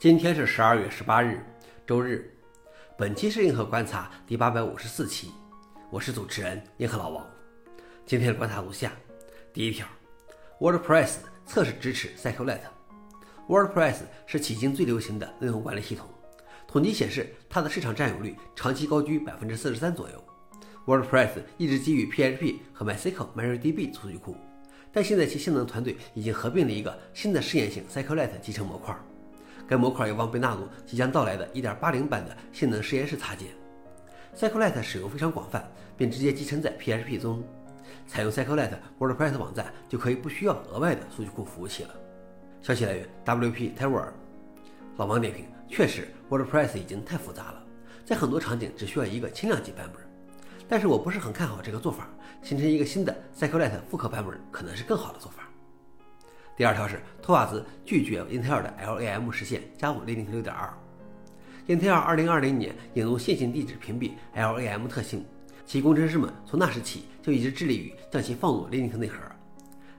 今天是十二月十八日，周日。本期是硬核观察第八百五十四期，我是主持人硬核老王。今天的观察如下：第一条，WordPress 测试支持 Cyclet。WordPress 是迄今最流行的内容管理系统，统计显示它的市场占有率长期高居百分之四十三左右。WordPress 一直基于 PHP 和 MySQL、MariaDB 数据库，但现在其性能团队已经合并了一个新的试验性 Cyclet 集成模块。该模块有望被纳入即将到来的1.80版的性能实验室插件。Cyclet 使用非常广泛，并直接集成在 PHP 中。采用 Cyclet WordPress 网站就可以不需要额外的数据库服务器了。消息来源：WP Tower。老王点评：确实，WordPress 已经太复杂了，在很多场景只需要一个轻量级版本。但是我不是很看好这个做法，形成一个新的 Cyclet 复刻版本可能是更好的做法。第二条是托瓦兹拒绝英特尔的 LAM 实现加入 Linux 6.2。英特尔2020年引入线性地址屏蔽 LAM 特性，其工程师们从那时起就一直致力于将其放入 Linux 内核。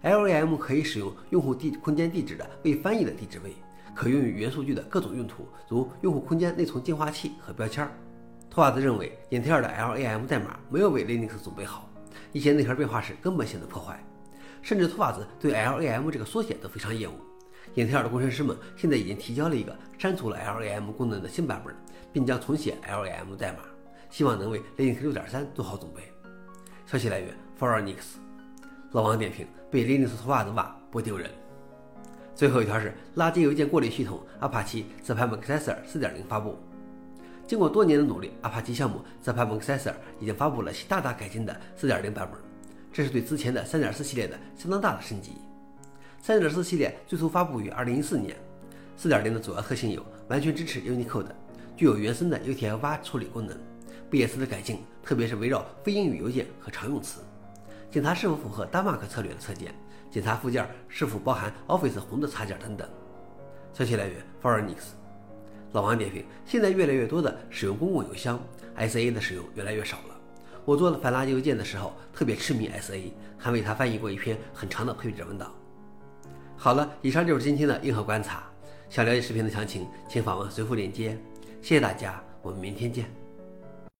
LAM 可以使用用户地空间地址的未翻译的地址位，可用于元数据的各种用途，如用户空间内存净化器和标签。托瓦兹认为，英特尔的 LAM 代码没有为 Linux 准备好，一些内核变化是根本性的破坏。甚至托瓦兹对 LAM 这个缩写都非常厌恶。英特尔的工程师们现在已经提交了一个删除了 LAM 功能的新版本，并将重写 LAM 代码，希望能为 Linux 6.3做好准备。消息来源 f o r e n i x 老王点评：被 Linux 托瓦兹挖不丢人。最后一条是垃圾邮件过滤系统阿帕奇 Spam Accessor 4.0发布。经过多年的努力，阿帕奇项目 Spam Accessor 已经发布了其大大改进的4.0版本。这是对之前的3.4系列的相当大的升级。3.4系列最初发布于2014年。4.0的主要特性有：完全支持 Unicode，具有原生的 UTF-8 处理功能；BS 的改进，特别是围绕非英语邮件和常用词；检查是否符合 Damak 策略的测件；检查附件是否包含 Office 红的插件等等。消息来源 foreignix 老王点评：现在越来越多的使用公共邮箱，SA 的使用越来越少了。我做了反垃圾邮件的时候，特别痴迷 SA，还为它翻译过一篇很长的配置文档。好了，以上就是今天的硬核观察。想了解视频的详情，请访问随附链接。谢谢大家，我们明天见。